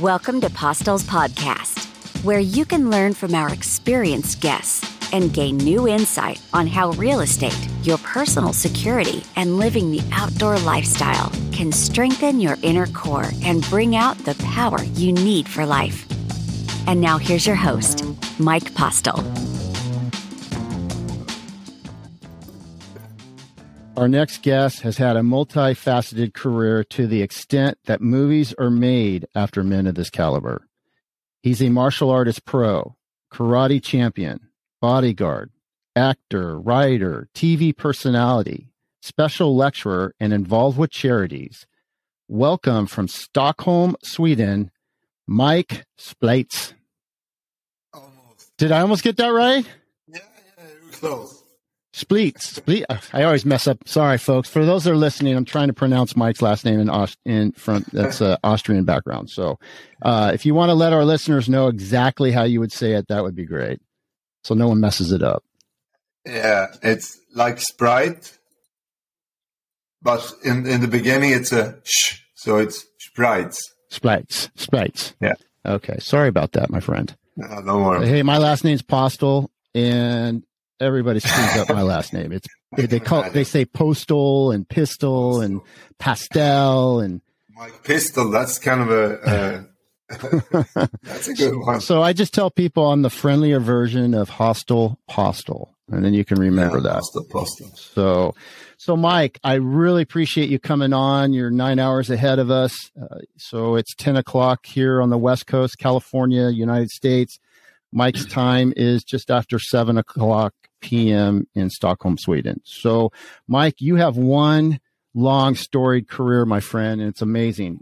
Welcome to Postel's podcast, where you can learn from our experienced guests and gain new insight on how real estate, your personal security, and living the outdoor lifestyle can strengthen your inner core and bring out the power you need for life. And now here's your host, Mike Postel. Our next guest has had a multifaceted career to the extent that movies are made after men of this caliber. He's a martial artist pro, karate champion, bodyguard, actor, writer, TV personality, special lecturer, and involved with charities. Welcome from Stockholm, Sweden, Mike Splates. Almost. Did I almost get that right? Yeah, yeah, you were close. Spleet, Spleet. I always mess up. Sorry, folks. For those that are listening, I'm trying to pronounce Mike's last name in Aust- in front. That's uh, Austrian background. So, uh, if you want to let our listeners know exactly how you would say it, that would be great. So no one messes it up. Yeah, it's like Sprite, but in in the beginning it's a sh, so it's Spreitz. Spreitz, sprites. Yeah. Okay. Sorry about that, my friend. No, don't worry. Hey, my last name's Postel, and everybody screws up my last name. It's they call they say postal and pistol and pastel and Mike Pistol, that's kind of a, uh, that's a good one. So I just tell people I'm the friendlier version of hostile postal, and then you can remember Yeah, that. Postal, postal. So, so Mike, I really appreciate you coming on. You're nine hours ahead of us. Uh, so it's 10 o'clock here on the West Coast, California, United States. Mike's time is just after seven o'clock PM in Stockholm, Sweden. So Mike, you have one long storied career, my friend, and it's amazing.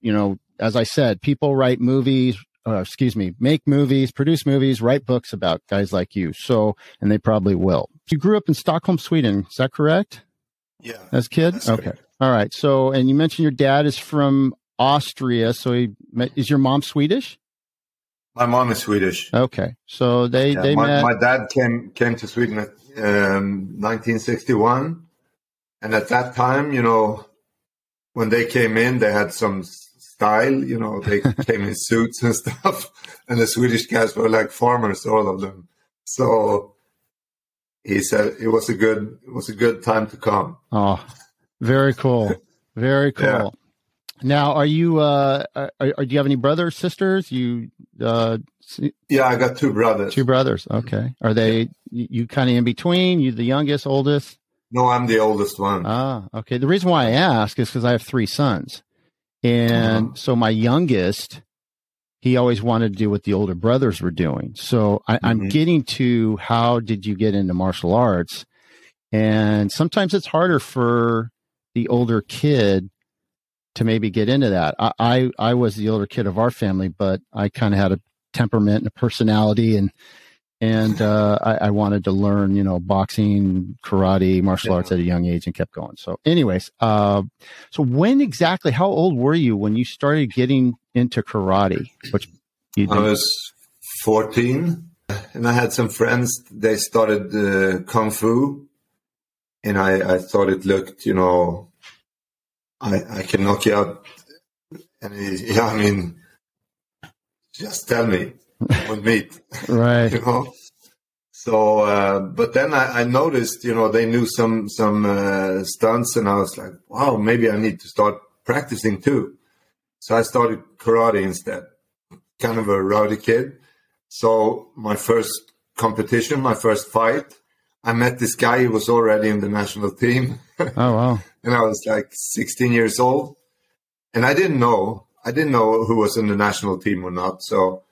You know, as I said, people write movies, uh, excuse me, make movies, produce movies, write books about guys like you. So, and they probably will. You grew up in Stockholm, Sweden. Is that correct? Yeah. As kid? Okay. correct. All right. So, and you mentioned your dad is from Austria. So he, is your mom Swedish? My mom is Swedish. Okay. So they, Yeah, they my, met. my dad came came to Sweden at um, 1961, and at that time, you know, when they came in, they had some style. You know, they came in suits and stuff, and the Swedish guys were like farmers, all of them. So he said it was a good it was a good time to come. Oh, very cool. Very cool. Yeah. Now, are you, uh, are, are, do you have any brothers, sisters? You, uh, Yeah, I got two brothers. two brothers. Okay. Are they, you, you kind of in between? You the youngest, oldest? No, I'm the oldest one. Ah, okay. The reason why I ask is because I have three sons. And Uh-huh. so my youngest, he always wanted to do what the older brothers were doing. So I, I'm Mhm. getting to how did you get into martial arts? And sometimes it's harder for the older kid to maybe get into that. I, I, I was the older kid of our family, but I kind of had a temperament and a personality and and uh, I, I wanted to learn, you know, boxing, karate, martial arts at a young age, and kept going. So, anyways, uh, so when exactly? How old were you when you started getting into karate? Which you I was 14 and I had some friends. They started uh, Kung Fu and I, I thought it looked, you know, I, I can knock you out. And yeah, I mean, just tell me, we'll meet, right. you know. So, uh, but then I, I noticed, you know, they knew some some uh, stunts, and I was like, wow, maybe I need to start practicing too. So I started karate instead. Kind of a rowdy kid. So my first competition, my first fight, I met this guy who was already in the national team, Oh wow. and I was like 16 years old, and I didn't know, I didn't know who was in the national team or not. So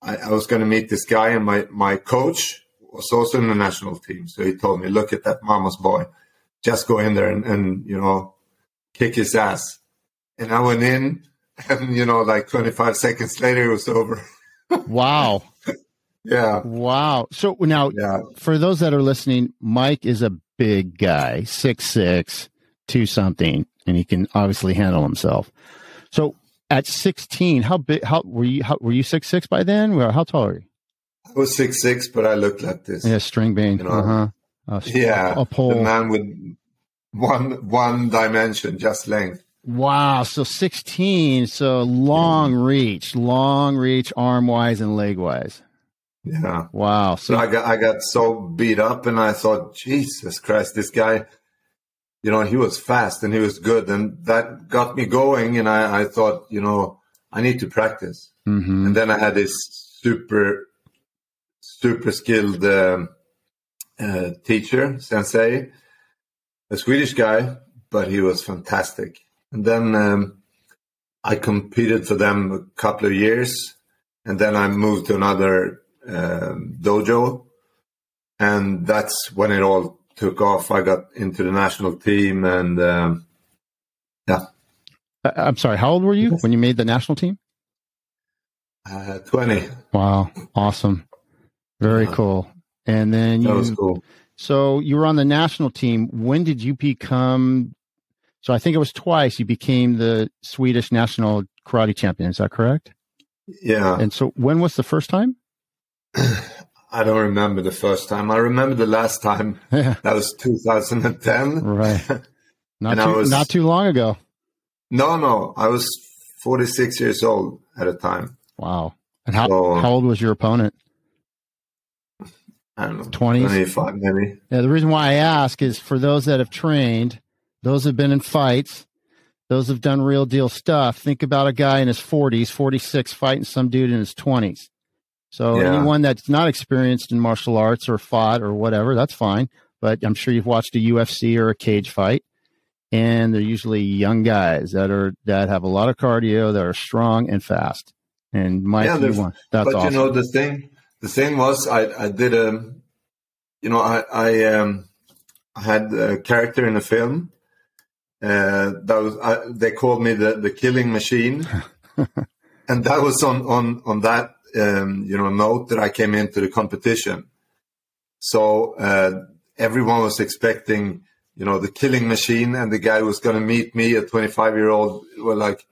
I, I was going to meet this guy, and my my coach was also in the national team. So he told me, "Look at that mama's boy, just go in there and, and you know kick his ass." And I went in, and you know, like 25 seconds later, it was over. Wow. Yeah, Wow. So now, yeah, for those that are listening, Mike is a big guy, six six, two something, and he can obviously handle himself. So at sixteen, how big? How were you? How, were you six six by then? How tall are you? I was six six, but I looked like this. Yeah, string bean. You know, uh huh. Uh, Yeah, a pole. the man with one one dimension, just length. Wow. So 16. So long reach, long reach, arm wise and leg wise. Yeah. Wow. So I got I got so beat up, and I thought, Jesus Christ, this guy. You know, he was fast and he was good, and that got me going. And I, I thought, you know, I need to practice. Mhm. And then I had this super, super skilled um uh, teacher, sensei, a Swedish guy, but he was fantastic. And then um, I competed for them a couple of years, and then I moved to another dojo, and that's when it all took off. I got into the national team, and um, yeah, I'm sorry. How old were you when you made the national team? uh, twenty. Wow. Awesome. Very Yeah. cool. And then That was you, cool. so you were on the national team. When did you become? So I think it was twice you became the Swedish national karate champion. Is that correct? Yeah. And so when was the first time? I don't remember the first time. I remember the last time. Yeah. That was 2010. Right. Not too, was- not too long ago. No, no, I was 46 years old at the time. Wow. And how, So- how old was your opponent? I don't know, 20s? 25 maybe. Yeah, the reason why I ask is for those that have trained, those have been in fights, those have done real deal stuff. Think about a guy in his 40s, 46, fighting some dude in his 20s. So Yeah. anyone that's not experienced in martial arts or fought or whatever, that's fine. But I'm sure you've watched a UFC or a cage fight, and they're usually young guys that are that have a lot of cardio, that are strong and fast. And Mike, Yeah, you That's but awesome. you know, the thing, the thing was, I, I did a, you know, I, I, um, I had a character in a film. Uh, that was, I, they called me the, the killing machine. and that was on, on, on that, um, you know, note that I came into the competition. So, uh, everyone was expecting, you know, the killing machine and the guy was going to meet me, a 25 year old, were like,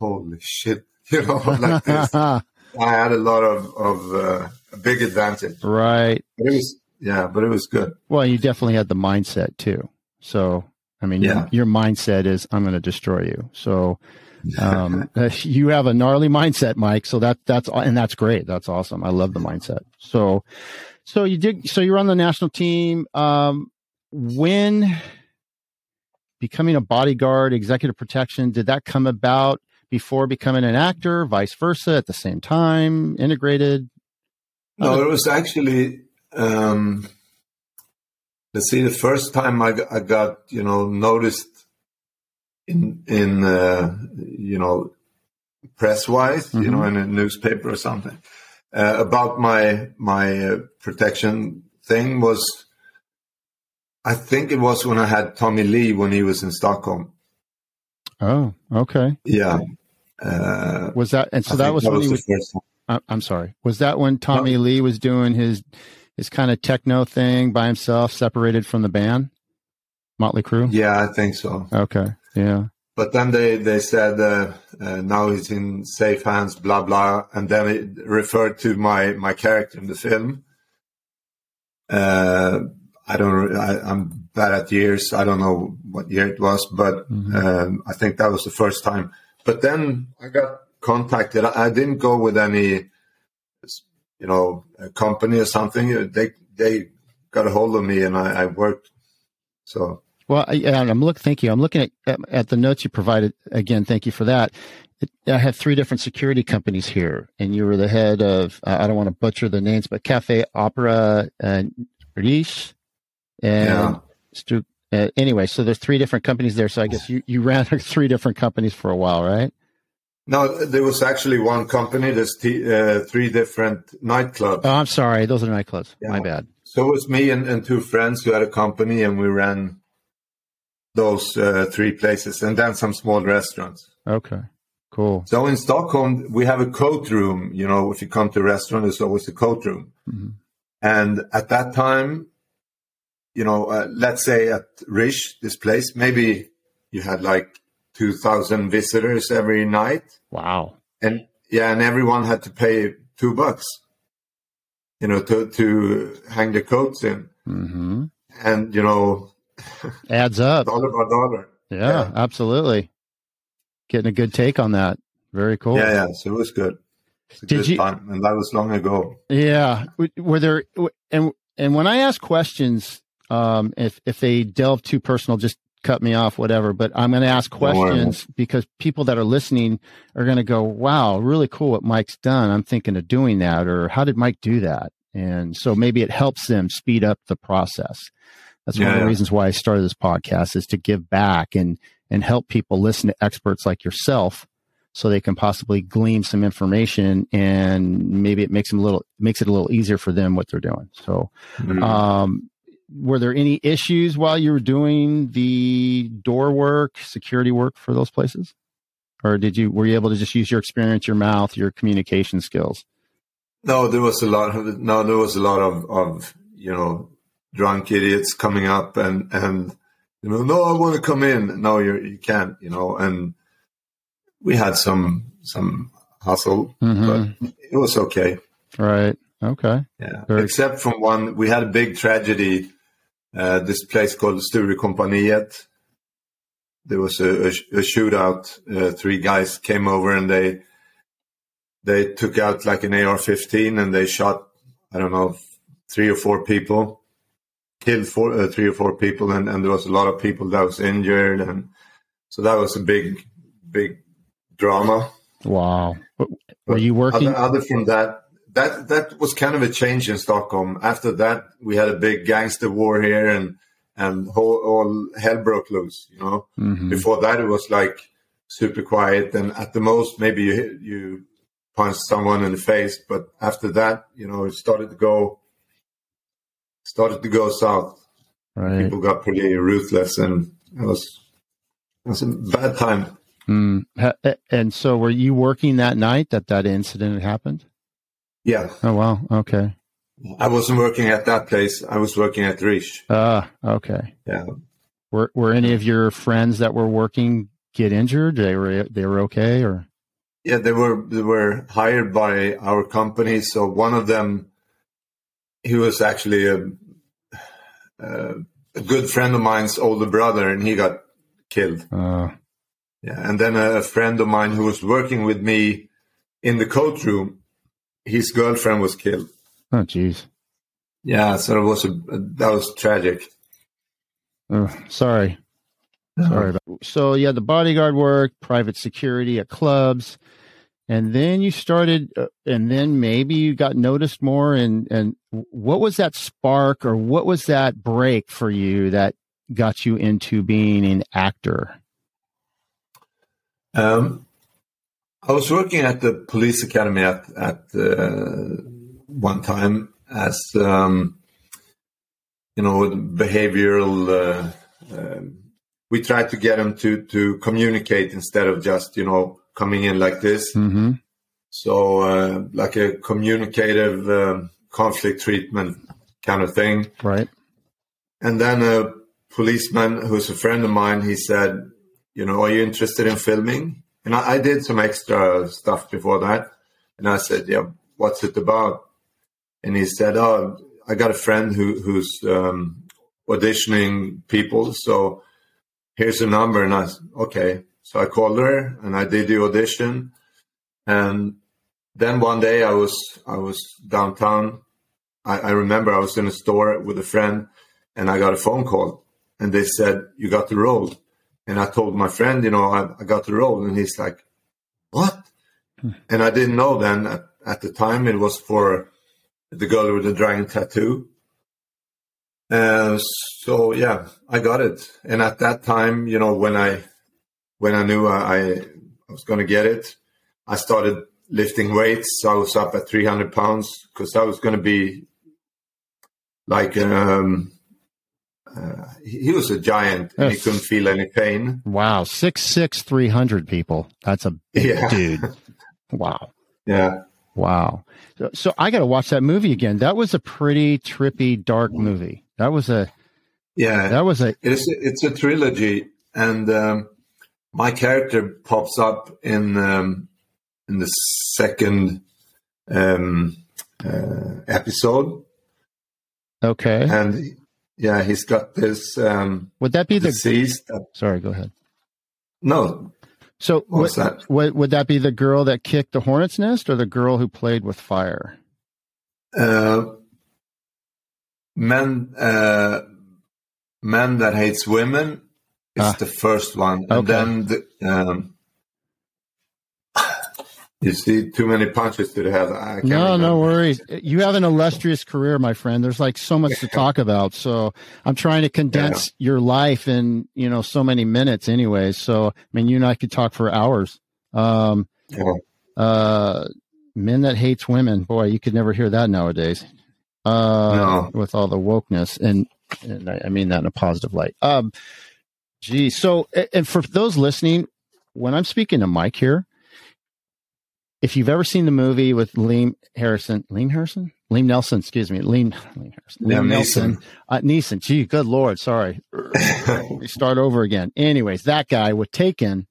holy shit, you know, like this. I had a lot of, of, uh, a big advantage. right. But it was, yeah, but it was good. Well, you definitely had the mindset too. So, I mean, Yeah. your, your mindset is, I'm going to destroy you. So, um, you have a gnarly mindset, Mike. So that, that's, and that's great. That's awesome. I love the mindset. So, so you did, so you're on the national team. Um, when becoming a bodyguard, executive protection, did that come about before becoming an actor, vice versa at the same time, integrated? No, it was actually, um, let's see, the first time I, I got, you know, noticed in, in, uh, you know, press wise, you know, in a newspaper or something, uh, about my, my uh, protection thing was, I think it was when I had Tommy Lee when he was in Stockholm. Oh, okay. Yeah. Uh, Was that, and so I that was when he the was, first time. I- I'm sorry. Was that when Tommy Lee was doing his his kind of techno thing by himself, separated from the band, Motley Crue? Yeah, I think so. Okay. Yeah. But then they they said uh, uh, now he's in safe hands, blah blah, and then it referred to my my character in the film. Uh, I don't. I, I'm bad at years. I don't know what year it was, but um, I think that was the first time. But then I got contacted. I, I didn't go with any, you know, a company or something. They they got a hold of me, and I, I worked. So Well, I, I'm look. Thank you. I'm looking at, at at the notes you provided. Again, thank you for that. It, I have three different security companies here, and you were the head of. Uh, I don't want to butcher the names, but Cafe Opera and Riche, and Yeah. Stu, uh, anyway, so there's three different companies there. So I guess you you ran three different companies for a while, right? No, there was actually one company. There's t- uh, three different nightclubs. Oh, I'm sorry. Those are nightclubs. My bad. so it was me and, and two friends who had a company, and we ran those uh, three places, and then some small restaurants. Okay. Cool. So in Stockholm, we have a coat room. You know, if you come to a restaurant, there's always a coat room. Mhm. And at that time, you know, uh, let's say at Riche, this place, maybe you had like 2,000 visitors every night. Wow. and yeah, and everyone had to pay two bucks, you know, to to hang the coats in, hmm and you know, Adds up. dollar by dollar. Yeah, absolutely. getting a good take on that. Very cool. Yeah, yeah. So it was good. It's a Did you- time, and that was long ago. Yeah. Were there and and when I ask questions, um, if if they delve too personal, just cut me off, whatever. But I'm going to ask questions because people that are listening are going to go, "Wow, really cool what Mike's done." I'm thinking of doing that, or how did Mike do that? And so maybe it helps them speed up the process. That's one of the reasons why I started this podcast is to give back and and help people listen to experts like yourself so they can possibly glean some information and maybe it makes them a little makes it a little easier for them what they're doing. So Mhm. um were there any issues while you were doing the door work, security work for those places? Or did you were you able to just use your experience, your mouth, your communication skills? No, there was a lot of no, there was a lot of of you know drunk idiots coming up and and you know no, I want to come in. No, you you can't. You know, and we had some some hustle, Mhm. but it was okay. Right. Okay. Yeah, Very- except from one, we had a big tragedy. Uh, this place called Sturecompagniet. There was a, a, a shootout. Uh, three guys came over and they they took out like an AR-15 and they shot I don't know three or four people, killed four, uh, three or four people, and, and there was a lot of people that was injured, and so that was a big big drama. Wow. Were you working? Other, other from that, that that was kind of a change in Stockholm. After that, we had a big gangster war here, and and whole, all hell broke loose. You know, Mhm. before that it was like super quiet, and at the most maybe you you punched someone in the face, but after that, you know, it started to go started to go south. Right. People got pretty ruthless, and it was it was a bad time. Mm. And so were you working that night that that incident happened? Yeah, Oh, wow. Okay. I wasn't working at that place. I was working at Riche. Ah, okay. Yeah. Were were any of your friends that were working get injured? They were they were okay or Yeah, they were they were hired by our company. So one of them, he was actually a, a, good friend of mine's older brother, and he got killed. uh Yeah, and then a friend of mine who was working with me in the coat room, his girlfriend was killed. oh geez. Yeah, so it was a that was tragic. Oh, sorry. Sorry about So yeah, the bodyguard work, private security at clubs, and then you started, uh, and then maybe you got noticed more. And and what was that spark, or what was that break for you that got you into being an actor? Um, I was working at the police academy at at uh, one time as um, you know behavioral. Uh, um, we tried to get them to to communicate instead of just you know coming in like this. Mm-hmm. So uh, like a communicative um, conflict treatment kind of thing. Right. And then a policeman who's a friend of mine, he said, you know, are you interested in filming? And I, I did some extra stuff before that. And I said, yeah, what's it about? And he said, oh, I got a friend who, who's um, auditioning people. So here's a number. And I said, okay. So I called her and I did the audition. And then one day I was, I was downtown. I, I remember I was in a store with a friend and I got a phone call and they said, you got the role. And I told my friend, you know, I, I got the role. And he's like, what? And I didn't know then at, at the time it was for the girl with the dragon tattoo. Uh, so yeah, I got it. And at that time, you know, when I, when I knew I, I was going to get it, I started lifting weights. I was up at 300 pounds because I was going to be like, um, uh, he was a giant and he couldn't feel any pain. Wow. Six six three hundred people. That's a big Yeah. dude. Wow. Yeah. Wow. So, so I got to watch that movie again. That was a pretty trippy, dark movie. That was a Yeah. that was a It is. It's a trilogy, and um, my character pops up in um, in the second um, uh, episode, okay. and yeah, he's got this um, Would that be the? disease. That, Sorry, go ahead. no, So would, that? would would that be the girl that kicked the hornet's nest, or the girl who played with fire? Uh, men, uh, men that hates women is Ah. the first one, and then the, um, you see too many punches to the head. I can't No, no worries. You have an illustrious career, my friend. There's like so much to talk about. So I'm trying to condense your life in, you know, so many minutes anyway. So, I mean, you and I could talk for hours. Um, Yeah. uh, men that hates women. Boy, you could never hear that nowadays. Uh, No. with all the wokeness and, and I, I mean that in a positive light. Um, gee. So, and for those listening, when I'm speaking to Mike here, if you've ever seen the movie with Liam Harrison, Liam Harrison, Liam Nelson, excuse me, Liam, Liam Harrison, Liam Liam Nelson, Neeson. uh, Neeson. Gee, good lord, sorry. we start over again. Anyways, that guy with Taken,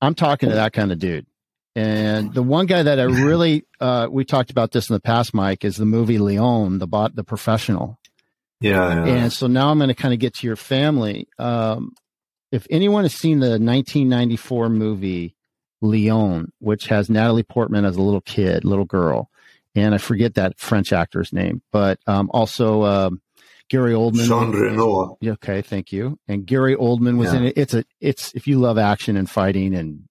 I'm talking to that kind of dude. And the one guy that I really, uh, we talked about this in the past, Mike, is the movie Leon, the bot, the professional. Yeah, yeah. And so now I'm going to kind of get to your family. Um, if anyone has seen the 1994 movie Leon, which has Natalie Portman as a little kid, little girl, and I forget that French actor's name, but um, also um, Gary Oldman. Jean Reno. Yeah, Okay, thank you. And Gary Oldman was Yeah. in it. It's a it's if you love action and fighting and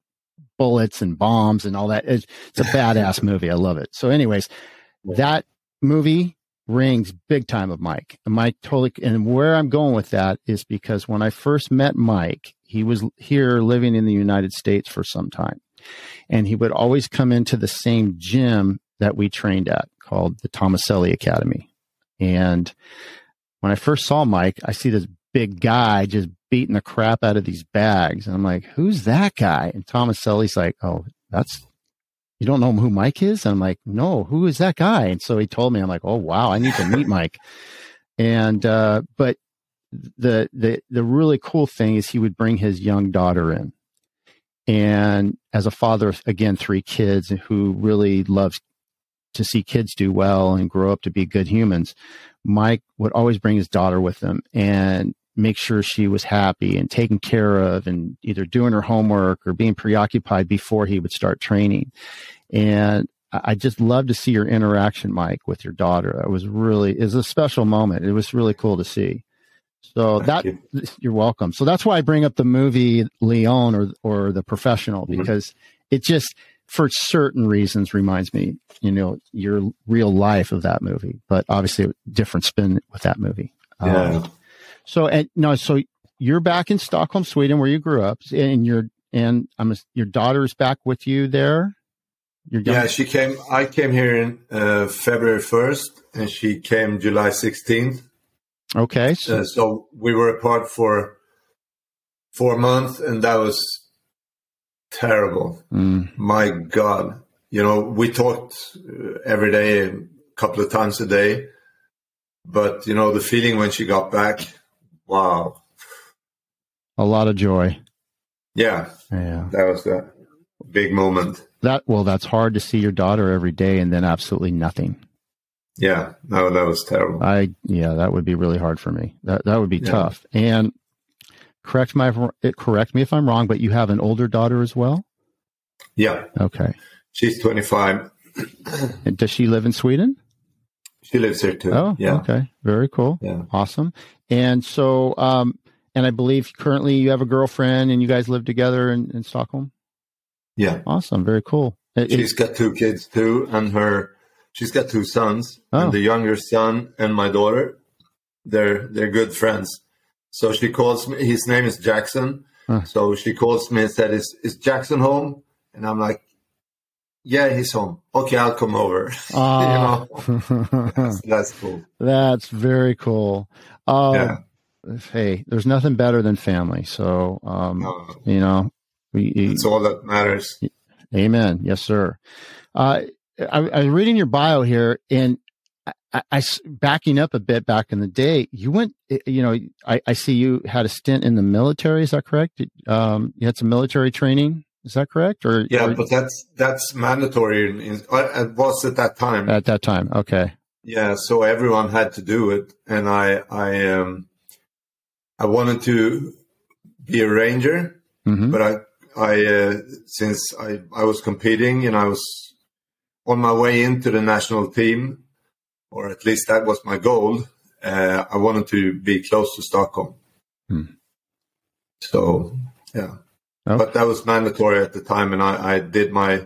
bullets and bombs and all that, it's, it's a badass movie. I love it. So, anyways, that movie rings big time of Mike. And Mike totally and where I'm going with that is because when I first met Mike, he was here living in the United States for some time. And he would always come into the same gym that we trained at called the Tomaselli Academy. And when I first saw Mike, I see this big guy just beating the crap out of these bags. And I'm like, who's that guy? And Tomaselli's like, oh, that's, you don't know who Mike is? And I'm like, no, who is that guy? And so he told me, I'm like, oh, wow, I need to meet Mike. And, uh, but the, the, the really cool thing is he would bring his young daughter in. And as a father of, again, three kids who really loves to see kids do well and grow up to be good humans, Mike would always bring his daughter with him and make sure she was happy and taken care of and either doing her homework or being preoccupied before he would start training. And I just love to see your interaction, Mike, with your daughter. It was really, it was a special moment. It was really cool to see. So that Thank you're welcome. So that's why I bring up the movie Leon or or the professional Mhm. because it just for certain reasons reminds me, you know, your real life of that movie. But obviously a different spin with that movie. Yeah. Um, so and no, so you're back in Stockholm, Sweden, where you grew up, and your and I'm your daughter's back with you there. Your Yeah, she came. I came here in uh, February first, and she came July sixteenth. okay. So, Uh, so we were apart for four months, and that was terrible. mm, My God, you know, we talked uh, every day, a couple of times a day, but you know, the feeling when she got back, wow, a lot of joy. yeah, Yeah. that was a big moment. That well, that's hard to see your daughter every day and then absolutely nothing. Yeah, no, that was terrible. I yeah, that would be really hard for me. That that would be Yeah. tough. And correct my eh, correct me if I'm wrong, but you have an older daughter as well. Yeah, Okay. she's twenty five. And does she live in Sweden? She lives here too. Oh, yeah, okay. Very cool. yeah. Awesome. And so, um, and I believe currently you have a girlfriend and you guys live together in, in Stockholm. Yeah, Awesome. Very cool. It- she's got two kids too, and her she's got two sons, Oh. and the younger son and my daughter, they're they're good friends. So she calls me. His name is Jackson. Huh. So she calls me and said, "Is is Jackson home?" And I'm like, "Yeah, he's home. Okay, I'll come over." Ah. that's, that's cool. That's very cool. Um, Yeah. Hey, there's nothing better than family. So, um, No, you know, we, it's all that matters. Amen. Yes, sir. Uh, I, I was reading your bio here, and I, I- backing up a bit back in the day. You went, you know, I, I see you had a stint in the military. Is that correct? Um, you had some military training. Is that correct? Or Yeah, or but that's that's mandatory. In, in, uh, it was at that time. at that time, okay. Yeah, so everyone had to do it, and I I um I wanted to be a ranger, hmm but I I uh, since I I was competing and I was on my way into the national team, or at least that was my goal. Uh, I wanted to be close to Stockholm. Hmm. So yeah, But that was mandatory at the time, and I, I did my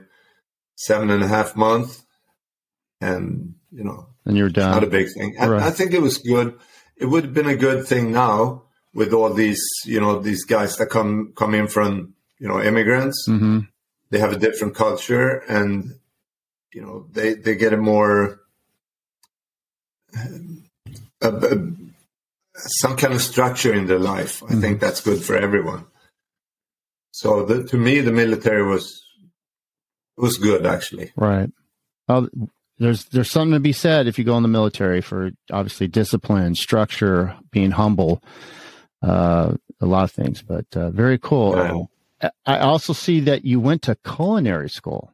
seven and a half month, and you know And you're done. not a big thing. I, Right. I think it was good. It would have been a good thing now with all these, you know, these guys that come come in from, you know, immigrants. hmm They have a different culture, and you know, they they get a more a, a- some kind of structure in their life. I think that's good for everyone. So the, to me, the military was was good actually. Right. Well, there's there's something to be said if you go in the military for obviously discipline, structure, being humble, uh, a lot of things. But uh, very cool. Yeah. I also see that you went to culinary school.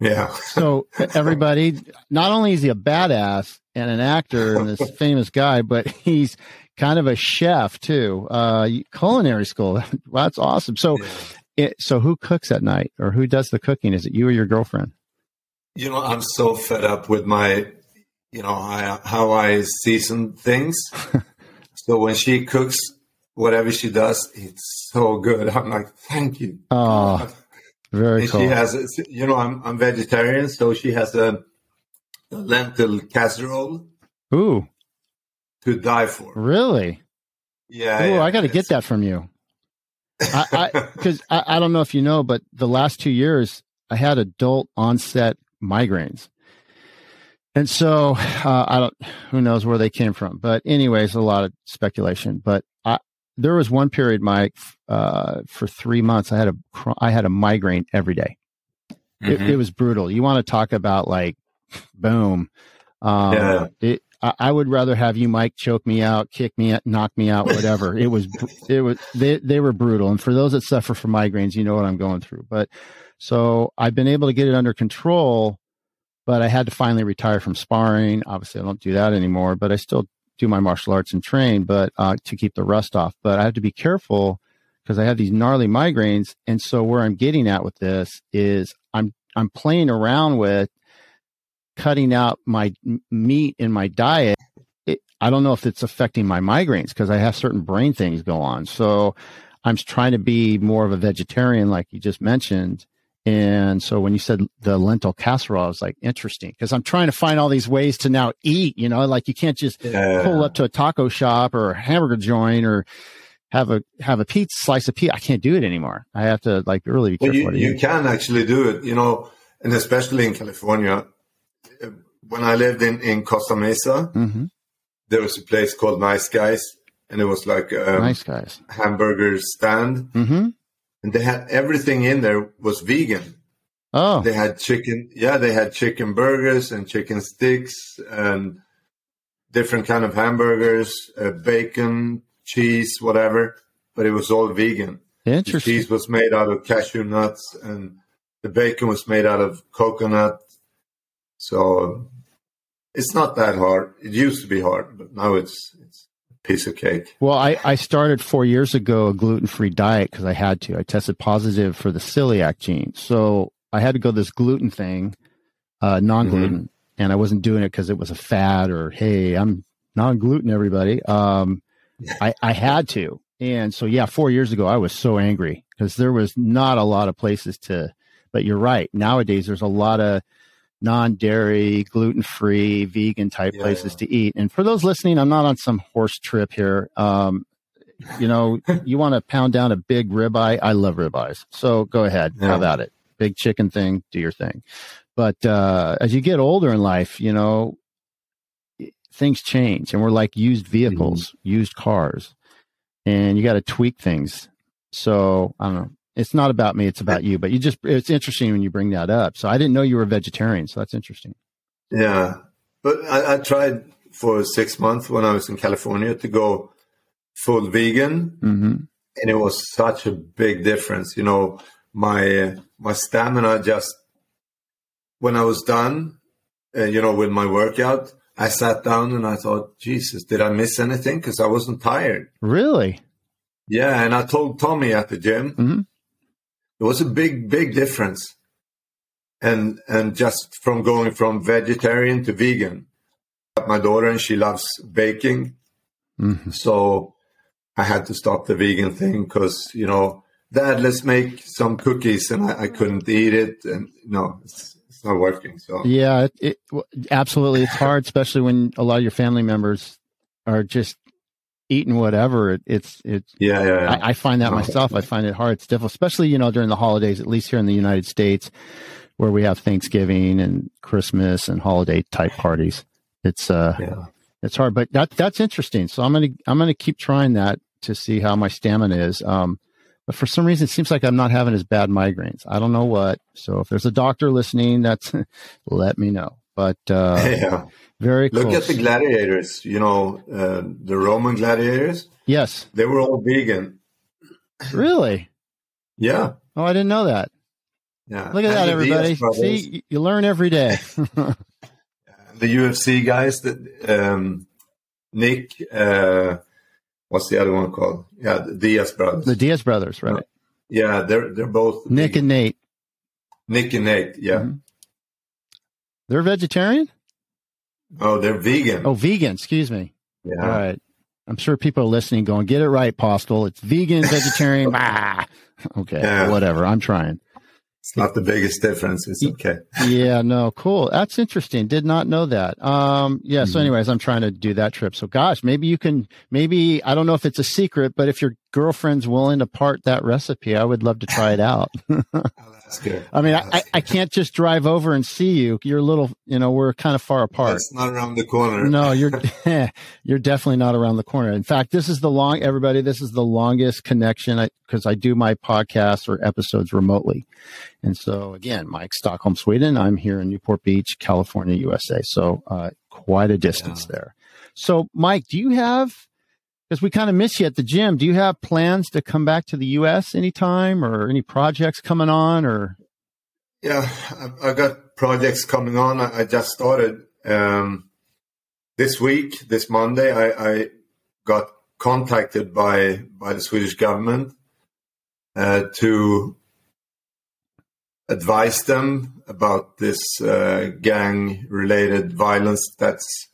Yeah. So everybody, not only is he a badass and an actor and this famous guy, but he's kind of a chef too. Uh, culinary school. Well, that's awesome. So, it, so who cooks at night or who does the cooking? Is it you or your girlfriend? You know, I'm so fed up with my, you know, I, how I season things. so when she cooks, whatever she does, it's so good. I'm like, thank you. Oh, very and cool. she has, you know, I'm I'm vegetarian, so she has a, a lentil casserole Ooh, to die for. really? Yeah, Ooh, yeah, I got to get that from you. I, I, cause I, I don't know if you know, but the last two years I had adult onset migraines. And so, uh, I don't, who knows where they came from, but anyways, a lot of speculation, but I, there was one period, Mike, uh, for three months, I had a, cr- I had a migraine every day. It, Mhm. it was brutal. You want to talk about like, boom. Um, Yeah. it, I, I would rather have you, Mike, choke me out, kick me, out, knock me out, whatever. it was, it was, they, they were brutal. And for those that suffer from migraines, you know what I'm going through. But so I've been able to get it under control, but I had to finally retire from sparring. Obviously, I don't do that anymore, but I still do my martial arts and train, but uh, to keep the rust off. But I have to be careful because I have these gnarly migraines. And so where I'm getting at with this is I'm I'm playing around with cutting out my meat in my diet. It, I don't know if it's affecting my migraines because I have certain brain things go on. So I'm trying to be more of a vegetarian, like you just mentioned. And so when you said the lentil casserole, I was like, interesting, because I'm trying to find all these ways to now eat, you know, like you can't just Yeah. pull up to a taco shop or a hamburger joint or have a have a pizza slice of pizza. I can't do it anymore. I have to like really be Well, you, you can actually do it, you know, and especially in California. When I lived in, in Costa Mesa, Mhm. there was a place called Nice Guys, and it was like a nice guys. hamburger stand, hmm and they had everything in there was vegan. Oh, They had chicken, yeah, they had chicken burgers and chicken sticks and different kind of hamburgers, uh, bacon, cheese, whatever. But it was all vegan. Interesting. The cheese was made out of cashew nuts, and the bacon was made out of coconut. So it's not that hard. It used to be hard, but now it's it's a piece of cake. Well, I, I started four years ago a gluten free diet because I had to. I tested positive for the celiac gene. So I had to go this gluten thing, uh, non gluten. And I wasn't doing it because it was a fad or, hey, I'm non gluten, everybody. Um, I, I had to. And so, yeah, four years ago, I was so angry because there was not a lot of places to, but you're right. Nowadays, there's a lot of non dairy, gluten free, vegan type Yeah. places to eat. And for those listening, I'm not on some horse trip here. Um, you know, you want to pound down a big ribeye. I love ribeyes. So go ahead, Yeah. have at it. Big chicken thing, do your thing. But uh, as you get older in life, you know, things change and we're like used vehicles, used cars, and you got to tweak things. So I don't know. It's not about me, it's about you. But you just, it's interesting when you bring that up. So I didn't know you were a vegetarian. So that's interesting. Yeah, but I, I tried for six months when I was in California to go full vegan, hmm and it was such a big difference. You know, my my stamina just when I was done, uh, you know, with my workout, I sat down and I thought, Jesus, did I miss anything? Because I wasn't tired. Really? Yeah, and I told Tommy at the gym, Mhm. It was a big, big difference. And and just from going from vegetarian to vegan. My daughter and she loves baking, mm-hmm. so I had to stop the vegan thing because you know, Dad, let's make some cookies, and I, I couldn't eat it, and no, it's, it's not working. So yeah, it, it, absolutely, it's hard, especially when a lot of your family members are just eating whatever. It, it's it's yeah, yeah. yeah. I, I, find that myself. I find it hard. It's difficult, especially you know during the holidays. At least here in the United States, where we have Thanksgiving and Christmas and holiday type parties. It's uh, yeah. it's hard, but that that's interesting. So I'm gonna I'm gonna keep trying that to see how my stamina is. Um, but for some reason, it seems like I'm not having as bad migraines. I don't know what. So if there's a doctor listening, that's let me know. But uh, yeah. Very Look at the gladiators, you know, uh, the Roman gladiators. Yes. They were all vegan. Really? yeah. Oh, I didn't know that. Yeah. Look at and that, everybody. See, you learn every day. the UFC guys that, um, Nick, uh, what's the other one called? Yeah, the Diaz brothers. The Diaz brothers, right? Yeah, they're they're both Nick and Nate. Nick and Nate, yeah. Mm-hmm. They're vegetarian? Oh, they're vegan. Oh, vegan. Excuse me. Yeah. All right. I'm sure people are listening going, get it right, Postel. It's vegan, vegetarian. ah. Okay. Yeah. Whatever. I'm trying. It's not the biggest difference. It's okay. yeah, no, cool. That's interesting. Did not know that. Um, yeah. Mm-hmm. So, anyways, I'm trying to do that trip. So, gosh, maybe you can. Maybe I don't know if it's a secret, but if your girlfriend's willing to part that recipe, I would love to try it out. That's good. I mean, I, I can't just drive over and see you. You're a little, you know, we're kind of far apart. It's not around the corner. No, you're, you're definitely not around the corner. In fact, this is the long, everybody, this is the longest connection because I, I do my podcasts or episodes remotely. And so again, Mike, Stockholm, Sweden. I'm here in Newport Beach, California, USA. So, uh, quite a distance yeah. there. So, Mike, do you have because we kind of miss you at the gym. Do you have plans to come back to the U.S. anytime, or any projects coming on, or? Yeah, I got projects coming on. I just started um, this week, this Monday. I, I, got contacted by by the Swedish government uh, to advise them about this uh, gang related violence that's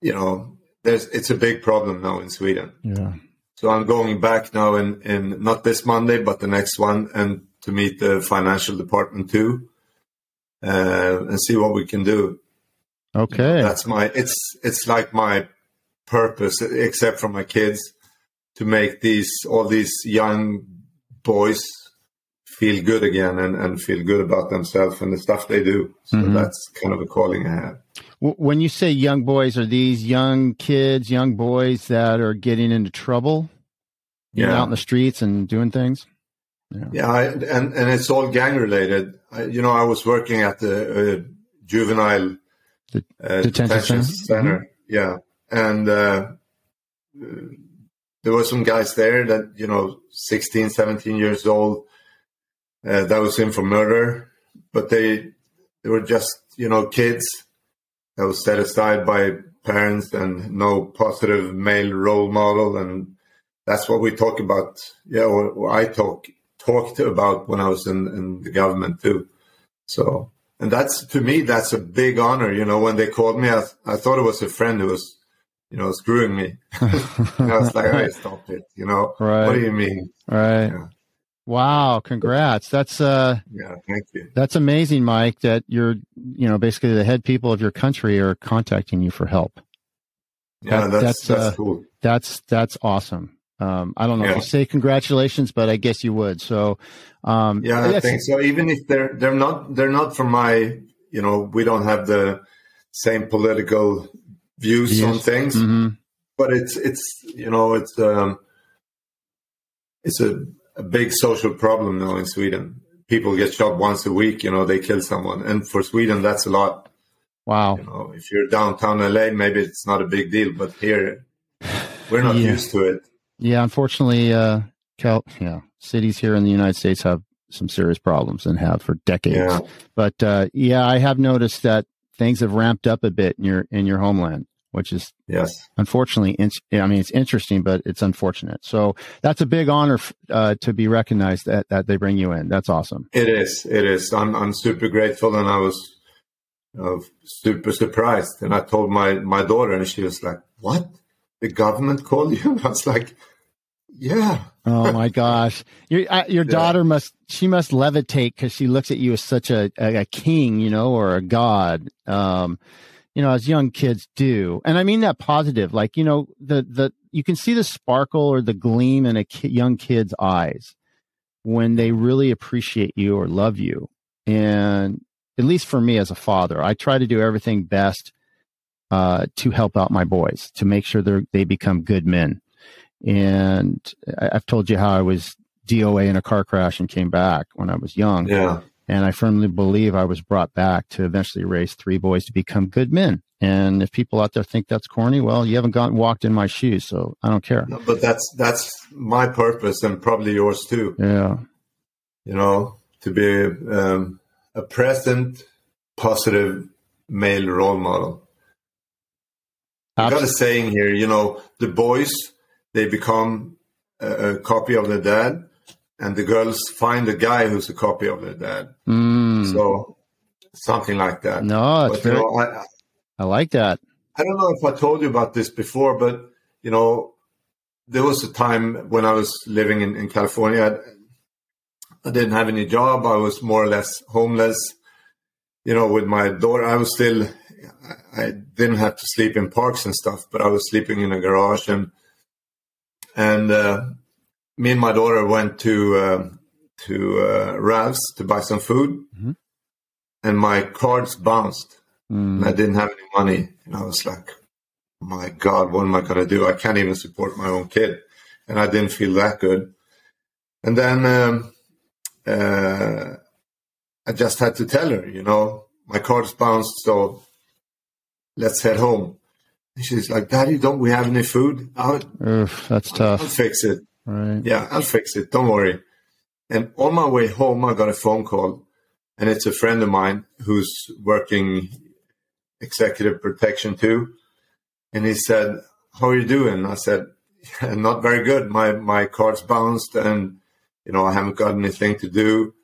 you know there's it's a big problem now in Sweden. Yeah. So I'm going back now in, in not this Monday, but the next one, and to meet the financial department too, uh, and see what we can do. Okay. That's my it's it's like my purpose, except for my kids, to make these all these young boys feel good again and, and feel good about themselves and the stuff they do. So mm-hmm. that's kind of a calling I have. When you say young boys, are these young kids, young boys that are getting into trouble? Yeah, out in the streets and doing things. Yeah, yeah I, and and it's all gang related. I, you know, I was working at the uh, juvenile the uh, detention, center. Mm-hmm. Yeah, and uh, there were some guys there that you know, 16, 17 years old, uh, that was in for murder, but they they were just you know kids that was set aside by parents and no positive male role model. And that's what we talk about. Yeah or, or i talk talked about when i was in, in the government too. So and that's to me that's a big honor. You know when they called me i, I thought it was a friend who was you know screwing me. I was like hey stop it you know? Right. what do you mean? Right. Yeah. Wow, congrats. That's uh Yeah, thank you. That's amazing, Mike, that you're, you know, basically the head people of your country are contacting you for help. Yeah, that, that's that's, that's uh, cool. That's that's awesome. Um, I don't know yeah. if you say congratulations, but I guess you would. So, um, yeah, I think so. Even if they're they're not they're not from my, you know, we don't have the same political views on things, mm-hmm. but it's it's you know it's um it's a a big social problem now in Sweden. People get shot once a week, you know, they kill someone. And for Sweden, that's a lot. Wow. You know, if you're downtown LA, maybe it's not a big deal, but here, we're not yeah. used to it. Yeah, unfortunately, uh, Cal, yeah, cities here in the United States have some serious problems and have for decades. Yeah. But uh, yeah, I have noticed that things have ramped up a bit in your in your homeland. Which is yes, unfortunately, I mean, it's interesting, but it's unfortunate. So that's a big honor uh, to be recognized that that they bring you in. That's awesome. It is. It is. I'm I'm super grateful, and I was uh, super surprised. And I told my my daughter, and she was like, "What? The government called you?" And I was like, "Yeah." oh my gosh, your uh, your yeah. daughter must she must levitate because she looks at you as such a, a, a king, you know, or a god. Um, you know, as young kids do. And I mean that positive, like, you know, the, the, you can see the sparkle or the gleam in a ki- young kid's eyes when they really appreciate you or love you. And at least for me as a father, I try to do everything best uh, to help out my boys to make sure they they become good men. And I, have told you how I was DOA in a car crash and came back when I was young. Yeah. And I firmly believe I was brought back to eventually raise three boys to become good men. And if people out there think that's corny, well, you haven't gone walked in my shoes, so I don't care. No, but that's that's my purpose and probably yours too. Yeah. You know, to be um, a present, positive male role model. I've got a saying here, you know, the boys they become a, a copy of their dad, and the girls find a guy who's a copy of their dad. Mm. So something like that. No, but, very, you know, I, I like that. I don't know if I told you about this before, but you know, there was a time when I was living in, in California. I, I didn't have any job. I was more or less homeless. You know, with my daughter, I was still. I, I didn't have to sleep in parks and stuff, but I was sleeping in a garage and and uh, me and my daughter went to uh, to uh, Ralph's to buy some food, mm-hmm. and my cards bounced, mm. and I didn't have any money, and I was like, "My God, what am I going to do? I can't even support my own kid," and I didn't feel that good. And then um, uh, I just had to tell her, you know, my cards bounced, so let's head home. And she's like, "Daddy, don't we have any food?" I'll, Oof, that's tough. I'll fix it. Right. Yeah, I'll fix it. Don't worry. And on my way home, I got a phone call, and it's a friend of mine who's working executive protection too. And he said, "How are you doing?" I said, "Not very good. My my card's bounced, and you know I haven't got anything to do."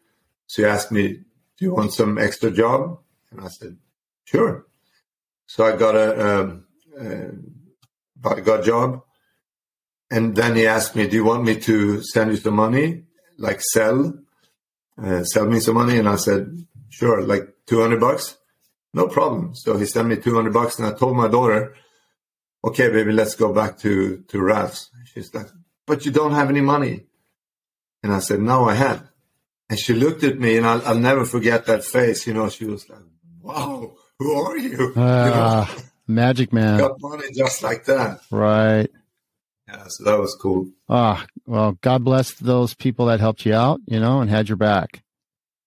So he asked me, "Do you want some extra job?" And I said, "Sure." So I got a, um, a got job and then he asked me, "Do you want me to send you some money, like sell, uh, sell me some money?" And I said, "Sure, like two hundred bucks, no problem." So he sent me two hundred bucks, and I told my daughter, "Okay, baby, let's go back to to Ralph's." She's like, "But you don't have any money," and I said, "No, I have." And she looked at me, and I'll, I'll never forget that face. You know, she was like, "Wow, who are you?" Uh, you know? Magic man. Got money just like that. Right. Yeah, so that was cool. Ah, well, God bless those people that helped you out, you know, and had your back.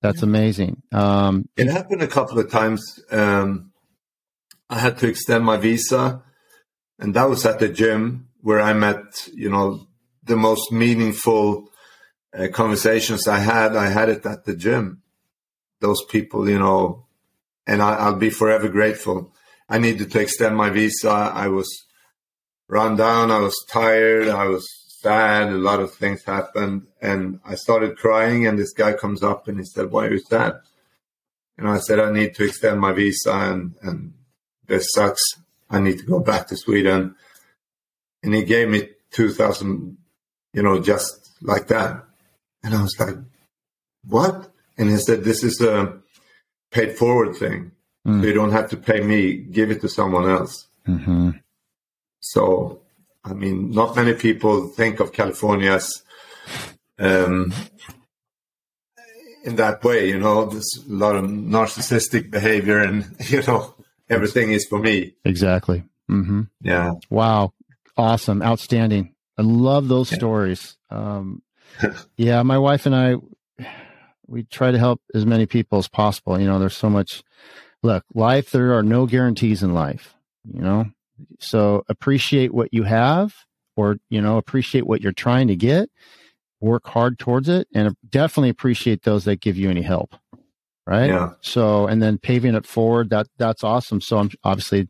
That's yeah. amazing. Um, it happened a couple of times. Um, I had to extend my visa, and that was at the gym where I met, you know, the most meaningful uh, conversations I had. I had it at the gym. Those people, you know, and I, I'll be forever grateful. I needed to extend my visa. I was run down. I was tired. I was sad. A lot of things happened. And I started crying. And this guy comes up and he said, Why are you sad? And I said, I need to extend my visa and, and this sucks. I need to go back to Sweden. And he gave me 2000, you know, just like that. And I was like, what? And he said, this is a paid forward thing. Mm. So you don't have to pay me, give it to someone else. Mm-hmm. So, I mean, not many people think of California as um, in that way. You know, there's a lot of narcissistic behavior, and you know, everything is for me. Exactly. Mm-hmm. Yeah. Wow. Awesome. Outstanding. I love those yeah. stories. Um, yeah, my wife and I, we try to help as many people as possible. You know, there's so much. Look, life. There are no guarantees in life. You know, so appreciate what you have or, you know, appreciate what you're trying to get, work hard towards it, and definitely appreciate those that give you any help. Right. Yeah. So, and then paving it forward, that, that's awesome. So I'm obviously,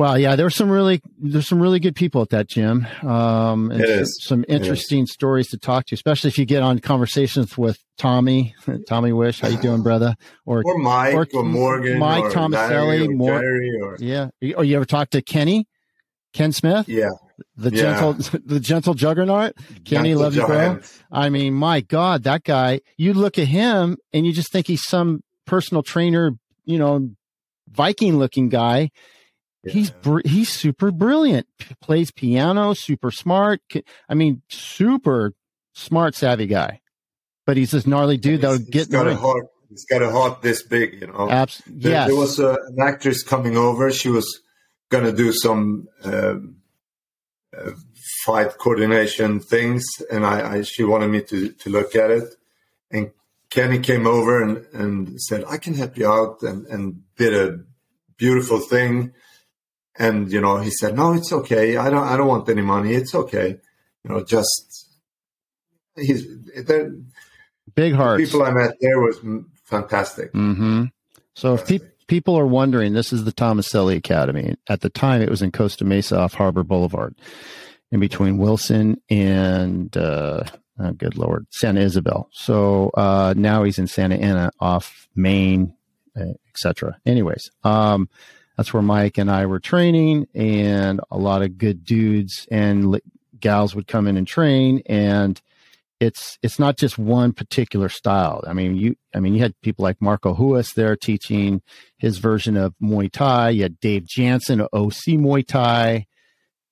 Well, yeah, there's some really there's some really good people at that gym. Um, and It some, is. some interesting stories to talk to, especially if you get on conversations with Tommy, Tommy Wish. How you doing, brother? Or Or Mike or or, Morgan Mike or Tomaselli, or Mor- or yeah, or you ever talk to Kenny, Ken Smith, yeah. the Yeah. gentle the gentle juggernaut? Kenny, Gentle love you, bro. I mean, my God, that guy, you look at him and you just think he's some personal trainer, you know, Viking looking guy. He's, br- he's super brilliant, P- plays piano, super smart. I mean, super smart, savvy guy, but he's this gnarly dude that'll get he's got a heart. He's got a heart this big, you know. Abs- There, yes. there was a, an actress coming over. She was going to do some um, uh, fight coordination things, and I, I she wanted me to to look at it. And Kenny came over and, and said, "I can help you out," and and did a beautiful thing. And you know, he said, "No, it's okay. I don't I don't want any money. It's okay. You know, just." He's there, Big heart. people I met there was fantastic. hmm So if pe- people are wondering, this is the Tomaselli Academy. At the time, it was in Costa Mesa off Harbor Boulevard, in between Wilson and uh, oh, good lord, Santa Isabel. So uh, now he's in Santa Ana off Main, uh, etc. Anyways, um, that's where Mike and I were training, and a lot of good dudes and li- gals would come in and train and it's it's not just one particular style. I mean, you I mean you had people like Marco Ruas there teaching his version of Muay Thai. You had Dave Jansen, OC Muay Thai.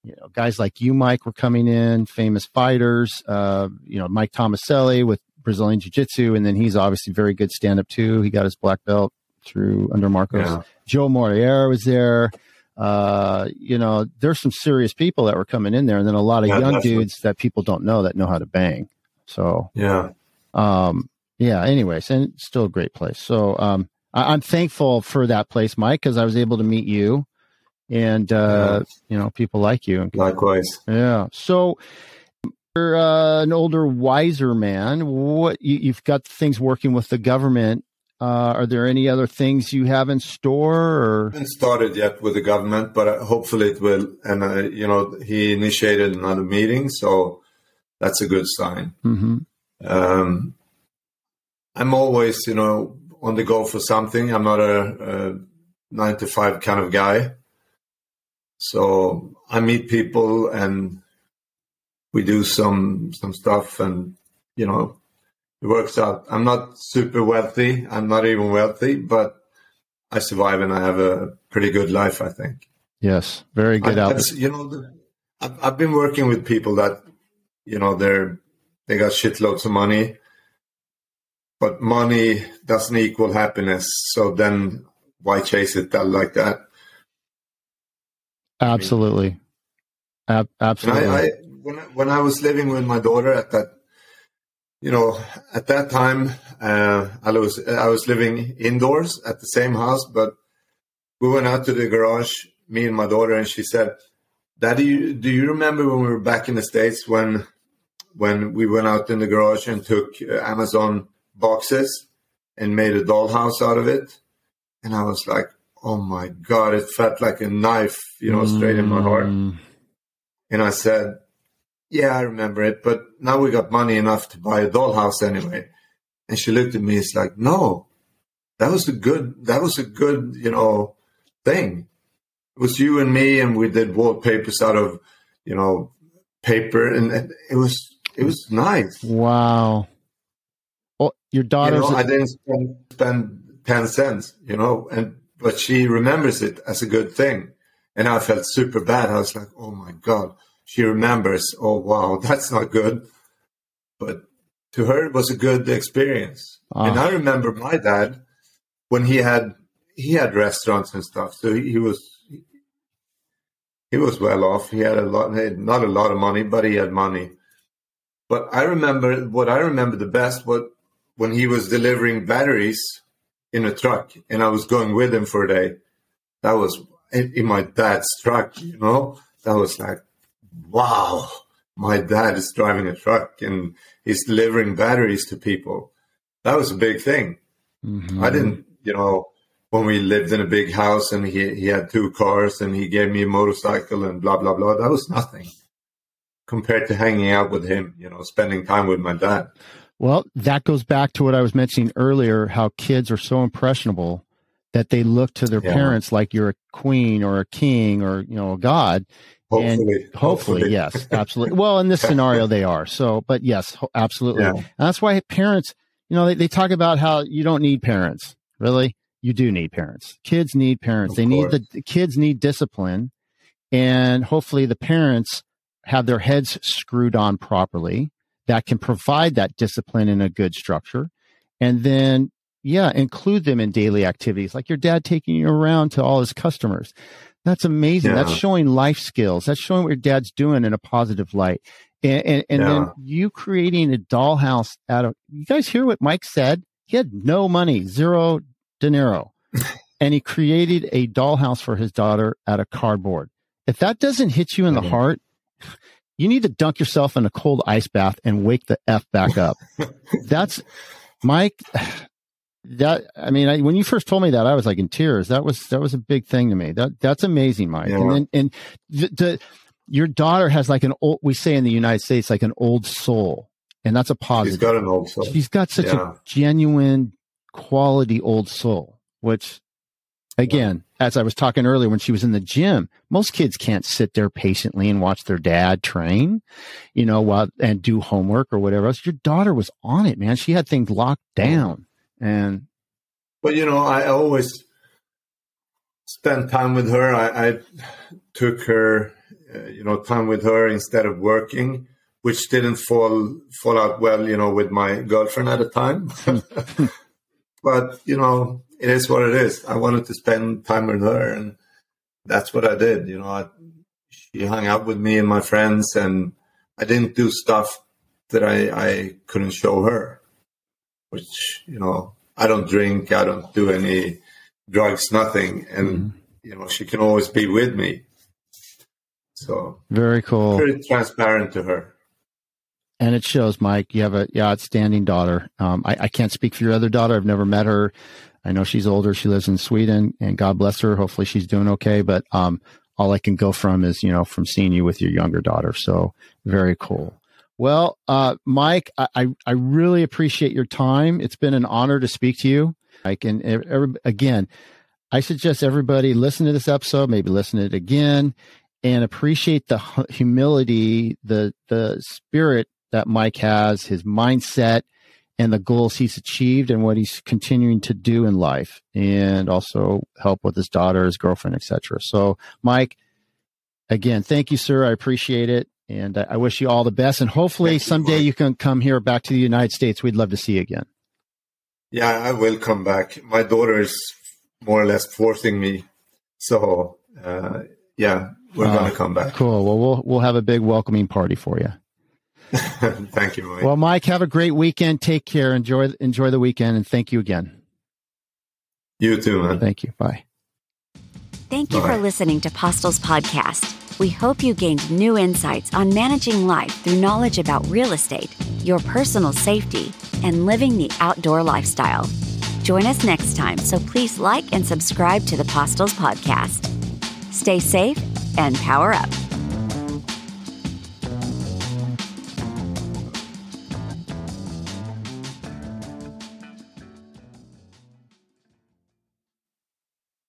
You know, guys like you, Mike, were coming in, famous fighters. Uh, you know, Mike Tomaselli with Brazilian Jiu Jitsu, and then he's obviously very good stand up too. He got his black belt through under Marcos. Yeah. Joe Moreira was there. Uh, you know, there's some serious people that were coming in there, and then a lot of Yeah, young definitely. dudes that people don't know that know how to bang. So, Yeah. um, yeah. Anyways, and it's still a great place. So, um, I, I'm thankful for that place, Mike, because I was able to meet you, and uh, you know, people like you. Likewise. Yeah. So, you're uh, an older, wiser man. What you, you've got things working with the government. Uh, are there any other things you have in store? Or haven't started yet with the government, but uh, hopefully it will. And uh, you know, he initiated another meeting, so that's a good sign. Mhm. Um, I'm always, you know, on the go for something. I'm not a, a nine to five kind of guy, so I meet people and we do some some stuff, and you know, it works out. I'm not super wealthy. I'm not even wealthy, but I survive and I have a pretty good life, I think. yes, very good I- You know, the, I've, I've been working with people that, you know, they're they got shitloads of money, but money doesn't equal happiness. So then, why chase it that like that? Absolutely. Ab- absolutely. I, I when I, when I was living with my daughter at that, you know, at that time, uh, I was I was living indoors at the same house, but we went out to the garage, me and my daughter, and she said, "Daddy, do you remember when we were back in the states when when we went out in the garage and took uh, Amazon boxes and made a dollhouse out of it?" And I was like, "Oh my god!" It felt like a knife, you know, straight in my heart. Mm, And I said, Yeah, I remember it, but now we got money enough to buy a dollhouse anyway. And she looked at me, it's like, No, that was a good that was a good, you know, thing. It was you and me and we did wallpapers out of, you know, paper and it was it was nice. Wow. Oh, your You daughter's know, I didn't spend, spend ten cents, you know, and but she remembers it as a good thing. And I felt super bad. I was like, oh my God, she remembers. Oh wow, that's not good. But to her it was a good experience. And Ah. I remember my dad when he had he had restaurants and stuff. So he, he was he was well off. He had a lot not a lot of money, but he had money. But I remember what I remember the best what when he was delivering batteries in a truck and I was going with him for a day. That was in, in my dad's truck, you know? That was like, wow, my dad is driving a truck and he's delivering batteries to people. That was a big thing. Mhm. I didn't, you know, when we lived in a big house and he he had two cars and he gave me a motorcycle and blah blah blah. That was nothing compared to hanging out with him. You know, spending time with my dad. Well, that goes back to what I was mentioning earlier. How kids are so impressionable that they look to their yeah. parents like you're a queen or a king or you know a god. Hopefully, and hopefully, hopefully. yes, absolutely. Well, in this scenario, they are. So, but yes, absolutely. Yeah. That's why parents, you know, they, they talk about how you don't need parents. Really, you do need parents. Kids need parents. Of they course. need the, the kids need discipline, and hopefully, the parents have their heads screwed on properly that can provide that discipline in a good structure. And then yeah, include them in daily activities, like your dad taking you around to all his customers. That's amazing. Yeah. That's showing life skills. That's showing what your dad's doing in a positive light. And, and, and yeah. then you creating a dollhouse out of, you guys hear what Mike said? He had no money, zero dinero. and he created a dollhouse for his daughter out of cardboard. If that doesn't hit you in the mm-hmm. heart, you need to dunk yourself in a cold ice bath and wake the F back up. That's Mike that I mean, I, when you first told me that, I was like in tears. That was that was a big thing to me. That that's amazing, Mike. Yeah. And then, and the, the, your daughter has like an old. We say in the United States, like an old soul, and that's a positive. She's got an old soul. She's got such yeah. a genuine, quality old soul. Which, again, yeah. as I was talking earlier, when she was in the gym, most kids can't sit there patiently and watch their dad train, you know, while and do homework or whatever else. Your daughter was on it, man. She had things locked down and but you know, I always spent time with her. I, I took her, uh, you know, time with her instead of working, which didn't fall fall out well, you know, with my girlfriend at the time. but you know, it is what it is. I wanted to spend time with her, and that's what I did. You know, I, she hung out with me and my friends, and I didn't do stuff that I, I couldn't show her which you know I don't drink, I don't do any drugs, nothing, and mm-hmm. you know she can always be with me. So very cool. Very transparent to her. And it shows, Mike. You have a yeah, outstanding daughter. Um, I, I can't speak for your other daughter. I've never met her. I know she's older. She lives in Sweden, and God bless her. Hopefully, she's doing okay. But um, all I can go from is you know from seeing you with your younger daughter. So very cool. Well, uh, Mike, I, I really appreciate your time. It's been an honor to speak to you. Mike, and every, again, I suggest everybody listen to this episode, maybe listen to it again, and appreciate the humility, the the spirit that Mike has, his mindset, and the goals he's achieved, and what he's continuing to do in life, and also help with his daughter, his girlfriend, etc. So, Mike, again, thank you, sir. I appreciate it. And I wish you all the best. And hopefully Thank someday you, you can come here back to the United States. We'd love to see you again. Yeah, I will come back. My daughter is more or less forcing me. So, uh, yeah, we're uh, going to come back. Cool. Well, we'll we'll have a big welcoming party for you. thank you, Mike. Well, Mike, have a great weekend. Take care. Enjoy enjoy the weekend, and thank you again. You too, man. Thank you. Bye. Thank you Bye. for listening to Postel's podcast. We hope you gained new insights on managing life through knowledge about real estate, your personal safety, and living the outdoor lifestyle. Join us next time, so please like and subscribe to the Postels podcast. Stay safe and power up.